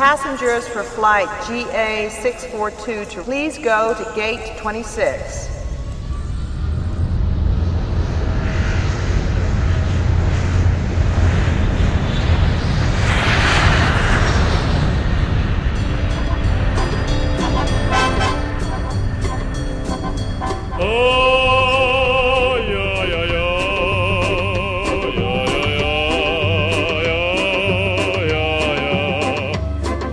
Passengers for flight GA642 to please go to gate 26.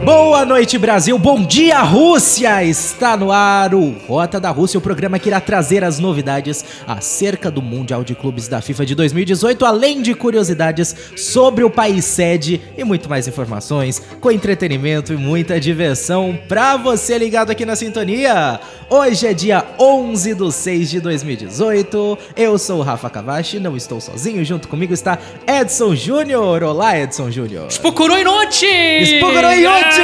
Boa noite, Brasil. Bom dia, Rússia. Está no ar o Rota da Rússia, o programa que irá trazer as novidades acerca do Mundial de Clubes da FIFA de 2018, além de curiosidades sobre o país sede e muito mais informações, com entretenimento e muita diversão para você ligado aqui na sintonia. Hoje é dia 11 de 6 de 2018. Eu sou o Rafa Cavachi, não estou sozinho. Junto comigo está Edson Júnior. Olá, Edson Júnior. Spokuroi Noite! Spokuroi Noite!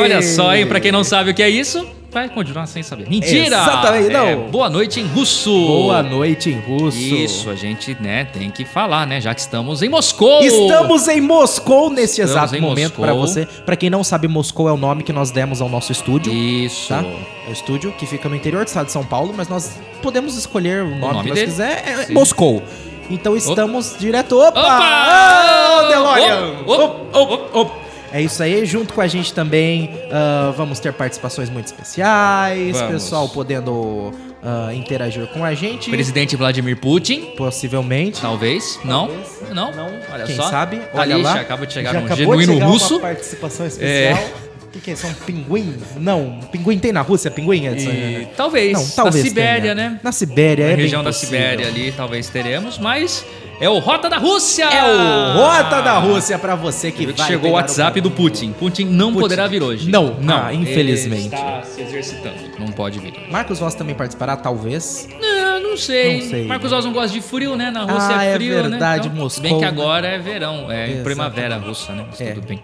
Olha só, hein? Pra quem não sabe o que é isso, vai continuar sem saber. Mentira! Exatamente, não. É, boa noite em russo! Boa noite em russo. Isso, a gente, né, tem que falar, né? Já que estamos em Moscou! Estamos em Moscou neste Estamos exato momento para você. Pra quem não sabe, Moscou é o nome que nós demos ao nosso estúdio. Isso. Tá? É o estúdio que fica no interior do estado de São Paulo, mas nós podemos escolher o nome, nome que nós dele. quiser. É Sim. Moscou. Então estamos direto. Opa! Opa! Ah, DeLorean! Op, op, Op, op, op. É isso aí, junto com a gente também ah, vamos ter participações muito especiais, Vamos. pessoal podendo ah, interagir com a gente, Presidente Vladimir Putin, possivelmente. talvez. Não? Não? Não. Olha Quem só. sabe? Olha Ali, lá. acaba de chegar Já um acabou genuíno de chegar russo. Uma participação especial. O que, que é isso? É um pinguim? Não. Pinguim tem na Rússia, pinguim, Edson? E, talvez. Não, talvez Na Sibéria, tenha. né? Na Sibéria, Na é região da possível. Sibéria ali, talvez teremos, mas é o Rota da Rússia! É o Rota da Rússia pra você que que chegou o WhatsApp do Putin. Putin não Putin. poderá vir hoje. Não, não. ah, infelizmente. Ele está se exercitando. Não pode vir. Marcos Voss também participará, talvez. Não, não sei. Não sei. Marcos Oz não gosta de frio, né? Na Rússia Ah, é é frio, verdade, né? Moscou, Bem que agora é verão, é primavera russa, né? Mas É. tudo bem.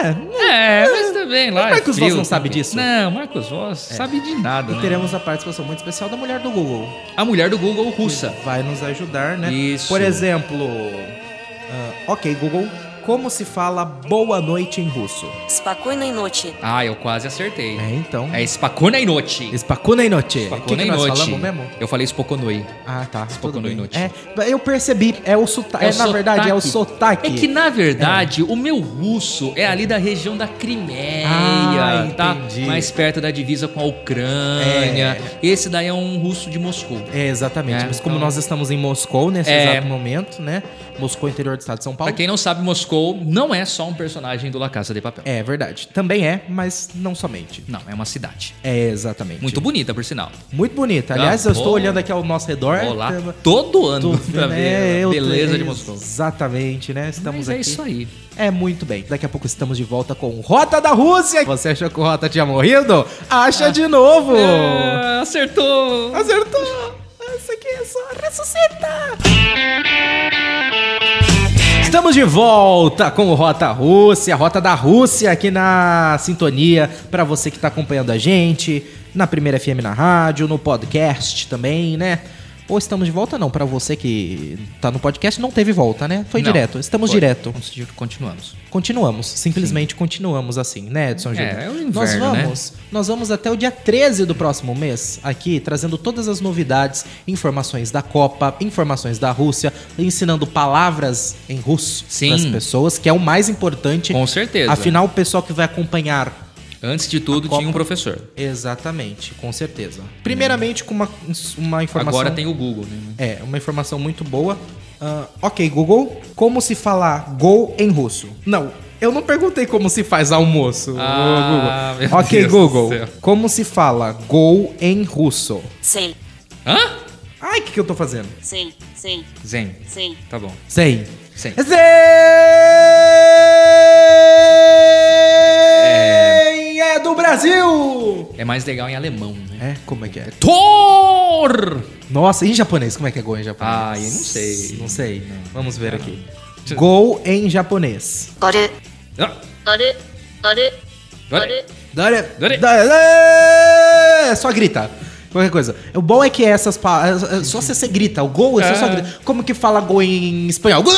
É, É, mas também lá. é Marcos Voss não sabe disso? Não, Marcos Voss sabe de nada, e né? teremos a participação muito especial da mulher do Google. A mulher do Google russa. Vai nos ajudar, né? Isso. Por exemplo, ah, ok, Google, como se fala boa noite em russo? Spakuna noite. Ah, eu quase acertei. É, então. É Spakuna noite. Spakuna noite. Noite. Mesmo? Eu falei Spokonui. Ah, tá. Spokonoi noite. É, eu percebi, é o sotaque. É, é na sotaque. verdade, é o sotaque. É que, na verdade, é. o meu russo é ali da região da Crimeia, ah, tá? Entendi. Mais perto da divisa com a Ucrânia. É. Esse daí é um russo de Moscou. É, exatamente. É, Mas como então nós estamos em Moscou nesse é. exato momento, né? Moscou, interior do estado de São Paulo. Pra quem não sabe, Moscou não é só um personagem do La Casa de Papel. É verdade. Também é, mas não somente. Não, é uma cidade. É, exatamente. Muito bonita, por sinal. Muito bonita. Aliás, Ah, eu estou olhando aqui ao nosso redor. Vou lá Tava- todo ano Tô pra vendo, ver é, a eu- beleza é, de Moscou. Exatamente, né? Estamos Mas é aqui. isso aí. É muito bem. Daqui a pouco estamos de volta com Rota da Rússia. Você achou que o Rota tinha morrido? Acha de novo. É, acertou! Acertou! Isso aqui é só ressuscitar! Estamos de volta com o Rota Rússia, Rota da Rússia aqui na sintonia para você que está acompanhando a gente na Primeira FM na rádio, no podcast também, né? Ou estamos de volta não, para você que tá no podcast não teve volta, né? Foi Não, direto. Estamos foi. direto. Continuamos. Continuamos, simplesmente continuamos assim, né, Edson Júnior? É, é o inverno, nós né? vamos, nós vamos até o dia 13 do próximo mês aqui trazendo todas as novidades, informações da Copa, informações da Rússia, ensinando palavras em russo Sim. para as pessoas, que é o mais importante. Com certeza. Afinal, o pessoal que vai acompanhar Antes de tudo, tinha um professor. Exatamente, com certeza. Primeiramente com uma, uma informação Agora tem o Google, né? É, uma informação muito boa. Ah, ok, Google, como se falar gol em russo? Não, eu não perguntei como se faz almoço. Ah, Google. meu Ok, Deus do Google, céu. como se fala gol em russo? Sei, Hã? Ai, o que, que eu tô fazendo? sei, sei, Zen. sei. Tá bom. Sei. Zen. Zen! Brasil! É mais legal em alemão, né? É? Como é que é? Tor! Nossa, e em japonês? Como é que é gol em japonês? Ah, eu não sei. Não sei. Não. Vamos ver aqui. Gol em japonês. Ah. Dore. Dore. Dore. Dore. Dore. Dore. Dore. Só gritar. Qualquer coisa. O bom é que essas palavras. É só se você grita. O gol é só, é. só grita. Como que fala gol em espanhol? Gol!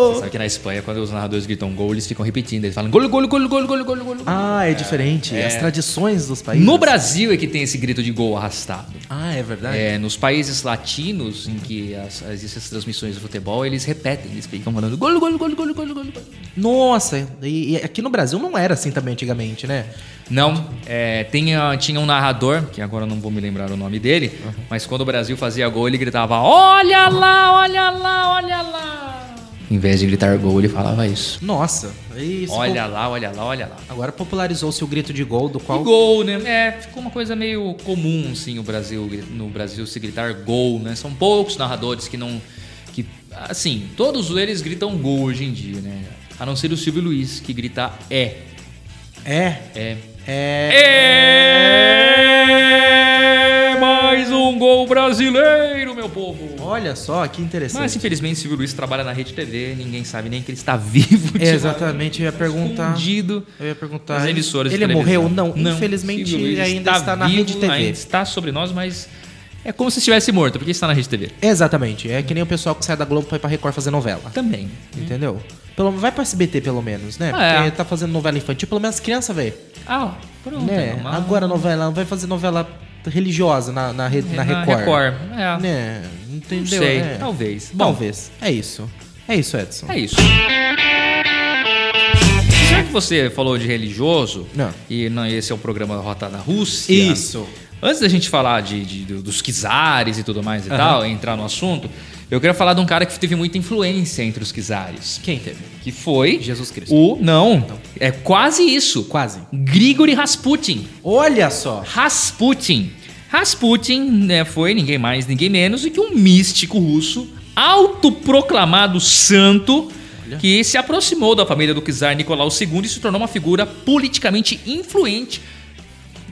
Chuveiro! Sabe que na Espanha, quando os narradores gritam gol, eles ficam repetindo. Eles falam gol, gol, gol, gol, gol, gol, gol. Ah, é diferente. As tradições dos países. No Brasil é que tem esse grito de gol arrastado. Ah, é verdade. É, nos países latinos, em que as, existem essas transmissões de futebol, eles repetem, eles ficam falando gol, gol, gol, gol, gol, gol. Nossa, e, e aqui no Brasil não era assim também antigamente, né? Não, é, tinha, tinha um narrador, que agora eu não vou me lembrar o nome dele, mas quando o Brasil fazia gol, ele gritava: Olha lá, olha lá, olha lá. Em vez de gritar gol, ele falava isso. Nossa, isso. Olha lá, olha lá, olha lá. Agora popularizou-se o grito de gol, do qual. E gol, né? É, ficou uma coisa meio comum, assim, o Brasil, no Brasil se gritar gol, né? São poucos narradores que não. que Assim, todos eles gritam gol hoje em dia, né? A não ser o Silvio Luiz, que grita é. É. É. É. É mais um gol brasileiro, meu povo. Olha só, que interessante. Mas infelizmente Silvio Luiz trabalha na Rede TV, ninguém sabe nem que ele está vivo. É, exatamente, eu ia perguntar. Escondido. Eu ia perguntar. Nas emissoras Ele morreu? Não, Luiz ele ainda está na Rede TV. Ainda está sobre nós, mas é como se estivesse morto, porque está na Rede TV. Exatamente. É que nem o pessoal que sai da Globo pra ir pra Record fazer novela. Também. Entendeu? Pelo, vai pra SBT pelo menos, né? Ah, é. Porque tá fazendo novela infantil, pelo menos criança, velho. Ah, pronto. Né? é uma- Agora novela, vai fazer novela religiosa na, na, rede, na, na Record. Record. É. Né? Não Entendeu? sei, É. talvez. Bom, Talvez. É isso. É isso, Edson. É isso. Já que você falou de religioso, Não. e não, esse é o programa Rota da Rússia. Isso. Antes da gente falar de, de- do- dos czares e tudo mais e Aham. tal, entrar no assunto, eu queria falar de um cara que teve muita influência entre os czares. Quem teve? Que foi. Jesus Cristo. O. Não. É quase isso. Quase. Grigori Rasputin. Olha só. Rasputin. Rasputin né, foi ninguém mais, ninguém menos do que um místico russo, autoproclamado santo, que se aproximou da família do czar Nicolau II e se tornou uma figura politicamente influente.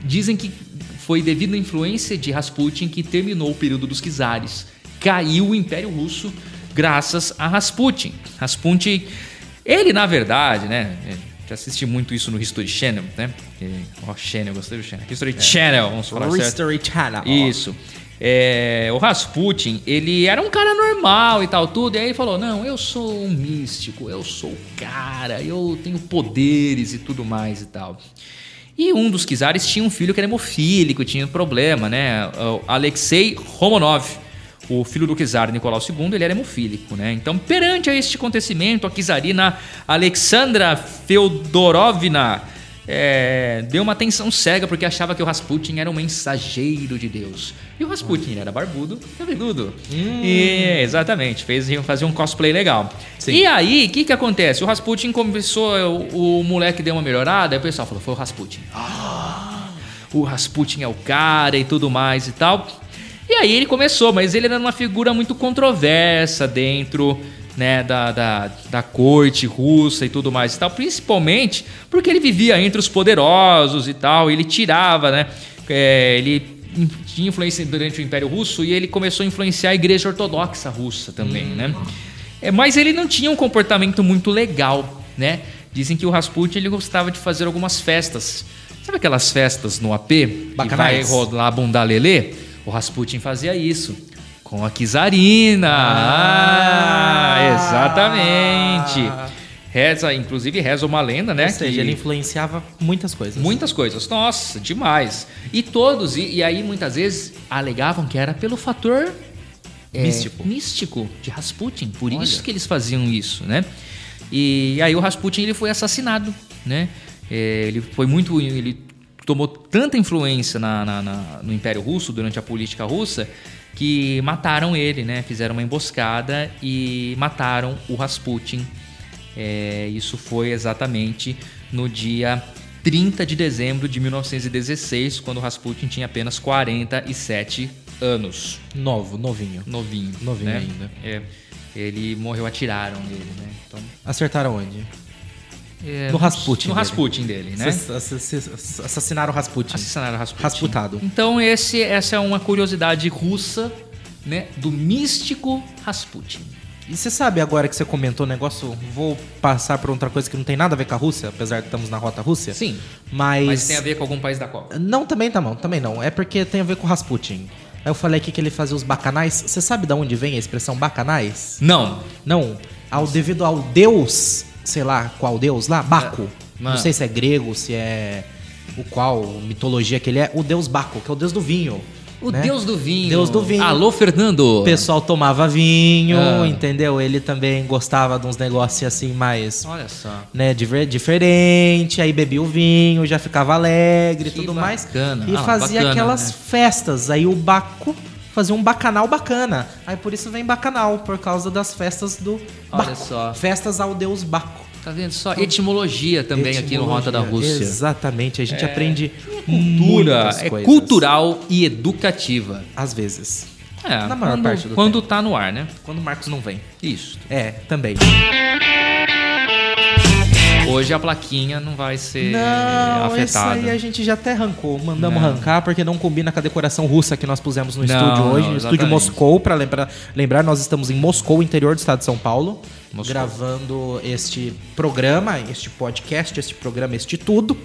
Dizem que foi devido à influência de Rasputin que terminou o período dos czares. Caiu o Império Russo graças a Rasputin. Rasputin, ele na verdade, né? Já assisti muito isso no History Channel, né? Ó, Channel, gostei do Channel. History Channel, vamos falar certo. History Channel. Isso. É, o Rasputin, ele era um cara normal e tal, tudo. E aí ele falou: Não, eu sou um místico, eu sou o cara, eu tenho poderes e tudo mais e tal. E um dos czares tinha um filho que era hemofílico, tinha um problema, né? O Alexei Romanov, o filho do czar Nicolau II, ele era hemofílico, né? Então, perante a este acontecimento, a czarina Alexandra Feodorovna é, deu uma atenção cega porque achava que o Rasputin era um mensageiro de Deus. E o Rasputin era barbudo, cabeludo. E, exatamente, fez fazer um cosplay legal. Sim. E aí, o que que acontece? O Rasputin começou, o, o moleque deu uma melhorada, aí o pessoal falou, foi o Rasputin. Ah, o Rasputin é o cara e tudo mais e tal. E aí ele começou, mas ele era uma figura muito controversa dentro né, da, da, da corte russa e tudo mais e tal, principalmente porque ele vivia entre os poderosos e tal, ele tirava, né, é, ele tinha influência durante o Império Russo e ele começou a influenciar a Igreja Ortodoxa Russa também, né, é, mas ele não tinha um comportamento muito legal, né, dizem que o Rasputin ele gostava de fazer algumas festas, sabe aquelas festas no AP, que vai Bacanais. a bunda lelê? O Rasputin fazia isso. Com a Kizarina. Ah, exatamente. Reza, inclusive reza uma lenda, né? Ou seja, que- ele influenciava muitas coisas. Muitas coisas. Nossa, demais. E todos, e, e aí muitas vezes alegavam que era pelo fator é, Místico. místico de Rasputin. Por Olha. isso que eles faziam isso, né? E aí o Rasputin ele foi assassinado, né? É, ele foi muito, ele tomou tanta influência na- na- na- no Império Russo durante a política russa que mataram ele, né? Fizeram uma emboscada e mataram o Rasputin. É, isso foi exatamente no dia 30 de dezembro de 1916, quando o Rasputin tinha apenas 47 anos. Novo, novinho. Novinho. Novinho né? ainda. É, ele morreu, atiraram nele, né? Então, Acertaram onde? É, No Rasputin No dele. Rasputin dele, né? Ass- ass- ass- Assassinaram o Rasputin. Assassinaram o Rasputin. Rasputado. Então esse, essa é uma curiosidade russa, né? Do místico Rasputin. E você sabe agora que você comentou o negócio, vou passar por outra coisa que não tem nada a ver com a Rússia, apesar que estamos na rota Rússia. Sim. Mas. Mas tem a ver com algum país da Copa. Não, também tá bom, também não. É porque tem a ver com o Rasputin. Aí eu falei aqui que ele fazia os bacanais. Você sabe de onde vem a expressão bacanais? Não. Não. ao devido ao deus, sei lá qual deus lá, Baco. É. Não sei se é grego, se é o qual mitologia que ele é, o deus Baco, que é o deus do vinho. O né? Deus do vinho. Deus do vinho. Alô, Fernando. O pessoal tomava vinho, Ah. entendeu? Ele também gostava de uns negócios assim mais Olha só. né, diferente, aí bebia o vinho, já ficava alegre e tudo mais. bacana. E Ah, fazia bacana, aquelas né? festas. Aí o Baco fazia um bacanal bacana. Aí por isso vem bacanal, por causa das festas do Olha Baco. só. Festas ao deus Baco. Tá vendo só? Etimologia também aqui no Rota da Etimologia. Rússia. Exatamente, a gente aprende Cultura é coisas. cultural e educativa. Às vezes. É, Na maior quando, parte do Quando tá no ar, né? Quando o Marcos não vem. Isso. É, também. Hoje a plaquinha não vai ser Não, isso afetada. aí a gente já até arrancou. Mandamos Não. arrancar porque não combina com a decoração russa que nós pusemos no Não, estúdio hoje. no estúdio. Moscou, para lembrar, lembrar, nós estamos em Moscou, interior do estado de São Paulo, Moscou. gravando este programa, este podcast, este programa, este tudo.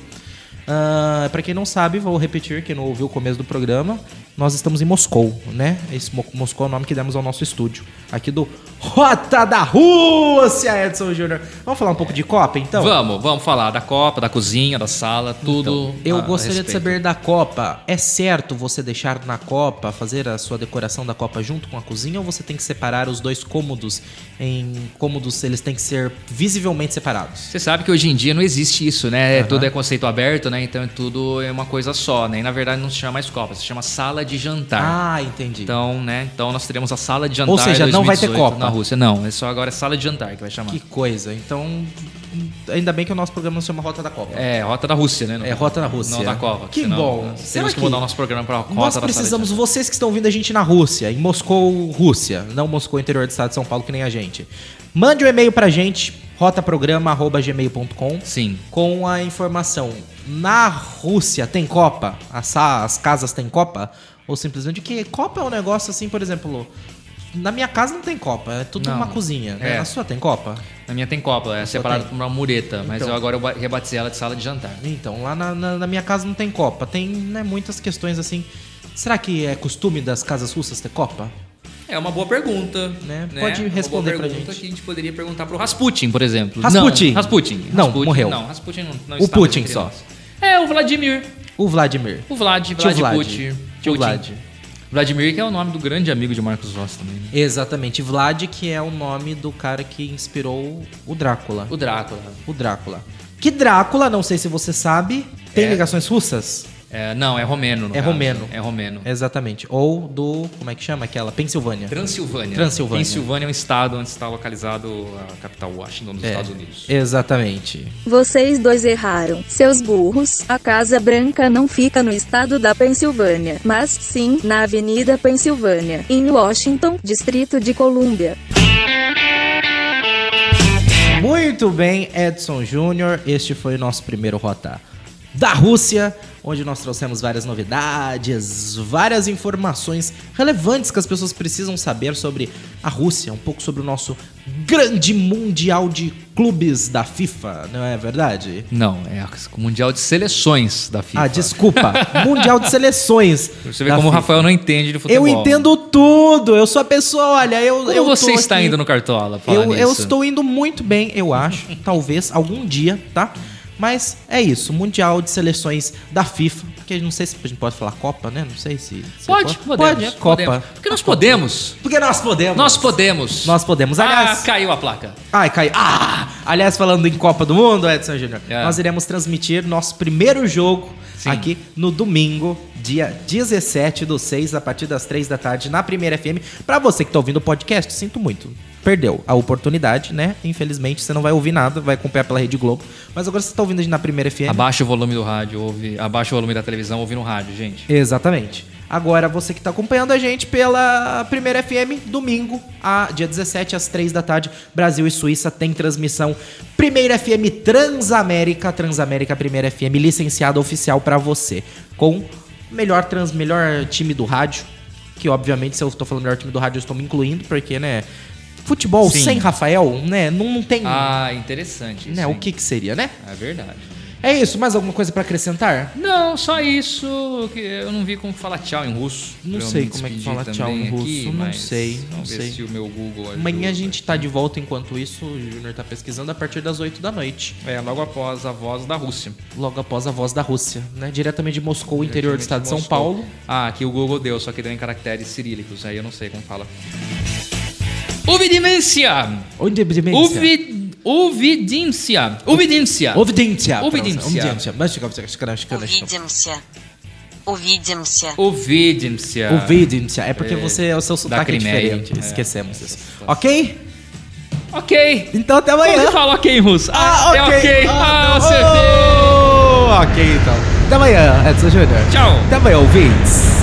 Ah, para quem não sabe, vou repetir, quem não ouviu o começo do programa, nós estamos em Moscou, né? Esse Mo- Moscou é o nome que demos ao nosso estúdio, aqui do Rota da Rússia, Edson Júnior. Vamos falar um pouco de Copa, então? Vamos, vamos falar da Copa, da cozinha, da sala, tudo. Então, eu gostaria de saber da Copa. É certo você deixar na Copa, fazer a sua decoração da Copa junto com a cozinha ou você tem que separar os dois cômodos em cômodos, eles têm que ser visivelmente separados? Você sabe que hoje em dia não existe isso, né? Aham. Tudo é conceito aberto, né? Então tudo é uma coisa só, né? E na verdade não se chama mais Copa, se chama sala de jantar. Ah, entendi. Então, né? Então nós teremos a sala de jantar. Ou seja, não vai ter 2018 Copa. na Rússia. Não, é só agora sala de jantar que vai chamar. que coisa. Então, ainda bem que o nosso programa não se chama Rota da Copa. É, Rota da Rússia, né? Não- É, Rota da Rússia. Não da Copa. Que senão bom. nós Será Temos que mudar o nosso programa pra Rota Nós precisamos, Sala vocês que estão ouvindo a gente na Rússia, em Moscou, Rússia, não Moscou, interior do estado de São Paulo, que nem a gente. Mande um e-mail pra gente, rotaprograma.gmail.com. Sim. com a informação. Na Rússia tem Copa? As, as casas têm Copa? Ou simplesmente que Copa é um negócio assim, por exemplo. Na minha casa não tem Copa, é tudo Não. uma cozinha. né? É. Na sua tem Copa? Na minha tem Copa, é separado tem. por uma mureta, mas Então. eu agora eu ba- rebatizei ela de sala de jantar. Então, lá na, na- na minha casa não tem Copa. Tem né, muitas questões assim. Será que é costume das casas russas ter Copa? É uma boa pergunta, Né? né? Pode Uma responder boa pra pergunta gente. que a gente poderia perguntar pro Rasputin, por exemplo. Rasputin? Não, Rasputin. Não, Rasputin, morreu. Não, Rasputin não, não O Putin só. É, o Vladimir. O Vladimir. O Vlad, Vlad, Vlad. Putin. Tio. Vlad. Vladimir, que é o nome do grande amigo de Marcos Rossi também. né? Exatamente. Vlad, que é o nome do cara que inspirou o Drácula. O Drácula. O Drácula. Que Drácula, não sei se você sabe, tem É. ligações russas? É, não, é romeno. no É caso. romeno. É romeno. Exatamente. Ou do. Como é que chama aquela? Pensilvânia. Transilvânia. Transilvânia. Pensilvânia é um estado onde está localizado a capital Washington dos É. Estados Unidos. Exatamente. Vocês dois erraram, seus burros. A Casa Branca não fica no estado da Pensilvânia, mas sim na Avenida Pensilvânia, em Washington, Distrito de Colômbia. Muito bem, Edson Júnior. Este foi o nosso primeiro Rota da Rússia, onde nós trouxemos várias novidades, várias informações relevantes que as pessoas precisam saber sobre a Rússia, um pouco sobre o nosso grande mundial de clubes da FIFA, não é verdade? Não, é o Mundial de Seleções da FIFA. Ah, desculpa. Mundial de Seleções. Você vê como o FIFA. Rafael não entende de futebol. Eu entendo tudo. Eu sou a pessoa, olha, eu. Como eu você está aqui- indo no Cartola? Eu, eu estou indo muito bem, eu acho. talvez, algum dia, tá? Mas é isso, Mundial de Seleções da FIFA. Porque não sei se a gente pode falar Copa, né? Não sei se. se Pode, Pode, podemos. é Copa. podemos. Porque nós podemos. Porque nós podemos. Nós podemos. Nós podemos. Aliás. Ah, caiu a placa. Ai, caiu. Ah! Aliás, falando em Copa do Mundo, Edson Júnior, É. nós iremos transmitir nosso primeiro jogo Sim. aqui no domingo, dia 17 do 6, a partir das 3 da tarde, na Primeira FM. Pra você que tá ouvindo o podcast, sinto muito. Perdeu a oportunidade, né? Infelizmente, você não vai ouvir nada, vai acompanhar pela Rede Globo. Mas agora você tá ouvindo a gente na Primeira FM. Abaixa o volume do rádio, ouve, abaixa o volume da televisão, ouve no rádio, gente. Exatamente. Agora você que está acompanhando a gente pela Primeira FM, domingo, a, dia 17, às 3 da tarde, Brasil e Suíça tem transmissão. Primeira FM Transamérica, Transamérica Primeira FM, licenciada oficial para você. Com melhor, trans, melhor time do rádio, que obviamente se eu estou falando melhor time do rádio, eu estou me incluindo, porque, né, futebol Sim. sem Rafael, né, não, não tem, Ah, interessante. né, isso, o que que seria, né? É verdade. É isso, mais alguma coisa pra acrescentar? Não, só isso. que Eu não vi como falar tchau em russo. Não pra sei como é que fala tchau em russo, aqui, não sei, não sei. se o meu Google ajuda. Amanhã a gente tá de volta enquanto isso, o Júnior tá pesquisando a partir das 8 da noite. É, logo após a voz da Rússia. Logo após a voz da Rússia, né? Diretamente de Moscou, interior do estado de São. Paulo. Ah, aqui o Google deu, só que deu em caracteres cirílicos. Aí eu não sei como fala. Uvidimência! Onde Ovidência. Ovidência. Ovidência. Ovidência. Ovidência. Ovidimcia. Ovidimcia. Ovidimcia. É porque é. você é o seu sotaque é diferente. É. Esquecemos isso. Ok? Ok. Então até amanhã. Como fala ok em russo? Ah, ah ok. É ok. Ah, ah acertei. Oh, ok, então. Até amanhã, Edson Júnior. Tchau. Até amanhã, ouvintes.